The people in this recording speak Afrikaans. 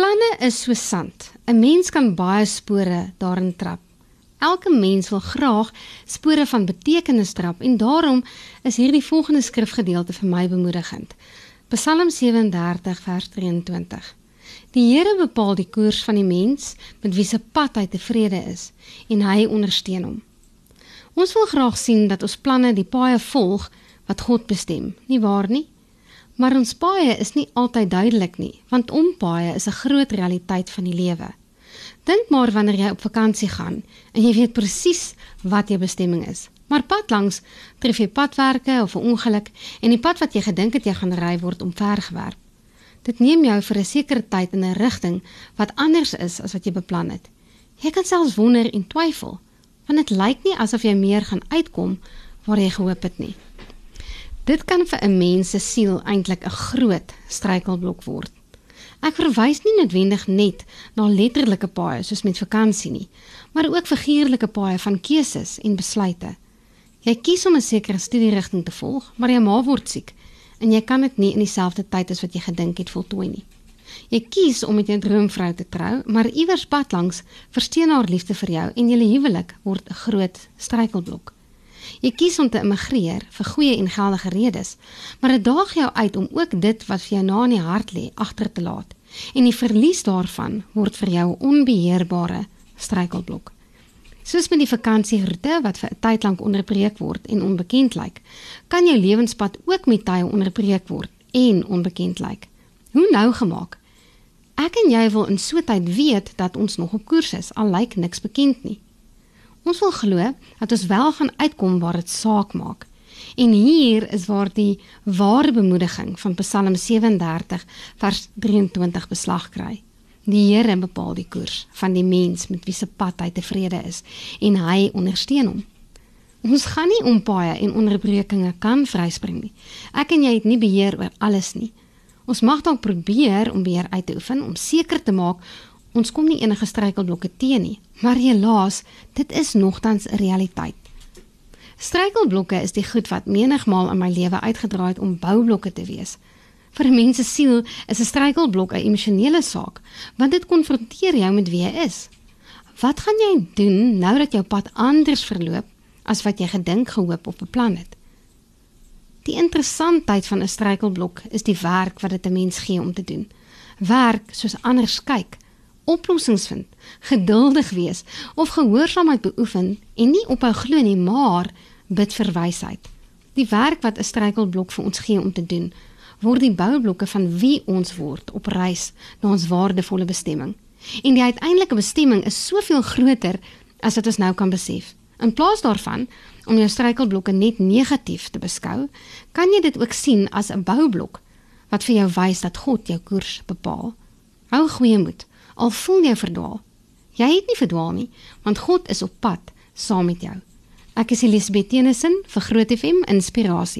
Planne is so sand. 'n Mens kan baie spore daarin trap. Elke mens wil graag spore van betekenis trap en daarom is hierdie volgende skrifgedeelte vir my bemoedigend. Psalm 37 vers 23. Die Here bepaal die koers van die mens met wie se pad hy tevrede is en hy ondersteun hom. Ons wil graag sien dat ons planne die paaie volg wat God bestem, nie waar nie? Maar ons paaie is nie altyd duidelik nie, want ompaaie is 'n groot realiteit van die lewe. Dink maar wanneer jy op vakansie gaan en jy weet presies wat jou bestemming is. Maar pad langs tref jy padwerke of 'n ongeluk en die pad wat jy gedink het jy gaan ry word omvergewerp. Dit neem jou vir 'n sekere tyd in 'n rigting wat anders is as wat jy beplan het. Jy kan selfs wonder en twyfel, want dit lyk nie asof jy meer gaan uitkom waar jy gehoop het nie. Dit kan vir 'n mens se siel eintlik 'n groot struikelblok word. Ek verwys nie noodwendig net na letterlike paaie soos met vakansie nie, maar ook figuurlike paaie van keuses en besluite. Jy kies om 'n sekere studierigting te volg, maar jou ma word siek en jy kan dit nie in dieselfde tyd as wat jy gedink het voltooi nie. Jy kies om met jou droomvrou te trou, maar iewers pad langs versteen haar liefde vir jou en julle huwelik word 'n groot struikelblok. Jy kies om te immigreer vir goeie en geldige redes, maar dit daag jou uit om ook dit wat vir jou na in die hart lê agter te laat. En die verlies daarvan word vir jou 'n onbeheerbare struikelblok. Soos met die vakansieroete wat vir 'n tyd lank onderbreek word en onbekend lyk, kan jou lewenspad ook met tye onderbreek word en onbekend lyk. Hoe nou gemaak? Ek en jy wil in so 'n tyd weet dat ons nog op koers is, al lyk niks bekend nie. Ons wil glo dat ons wel gaan uitkom waar dit saak maak. En hier is waar die ware bemoediging van Psalm 37 vers 23 beslag kry. Die Here bepaal die koers van die mens met wie se pad hy tevrede is en hy ondersteun hom. Ons gaan nie om paaie en onderbrekinge kan vryspring nie. Ek en jy het nie beheer oor alles nie. Ons mag dalk probeer om beheer uit te oefen om seker te maak ons kom nie enige struikelblokke teen nie, maar helaas, dit is nogtans 'n realiteit. Struikelblokke is die goed wat menigmaal in my lewe uitgedraai het om boublokke te wees. Vir 'n mens se siel is 'n struikelblok 'n emosionele saak, want dit konfronteer jou met wie jy is. Wat gaan jy doen nou dat jou pad anders verloop as wat jy gedink, gehoop of beplan het? Die interessantheid van 'n struikelblok is die werk wat dit 'n mens gee om te doen. Werk soos anders kyk, oplossings vind, geduldig wees of gehoorsaamheid beoefen en nie ophou glo nie, maar bid vir wysheid. Die werk wat 'n struikelblok vir ons gee om te doen, word die boublokke van wie ons word op reis na ons waardevolle bestemming. En die uiteindelike bestemming is soveel groter as wat ons nou kan besef. In plaas daarvan om jou struikelblokke net negatief te beskou, kan jy dit ook sien as 'n boublok wat vir jou wys dat God jou koers bepaal. Hou goeie moed al voel jy verdwaal. Jy het nie verdwaal nie, want God is op pad saam met jou. Ek is Elisabeth Tenison vir Groot FM Inspirasie.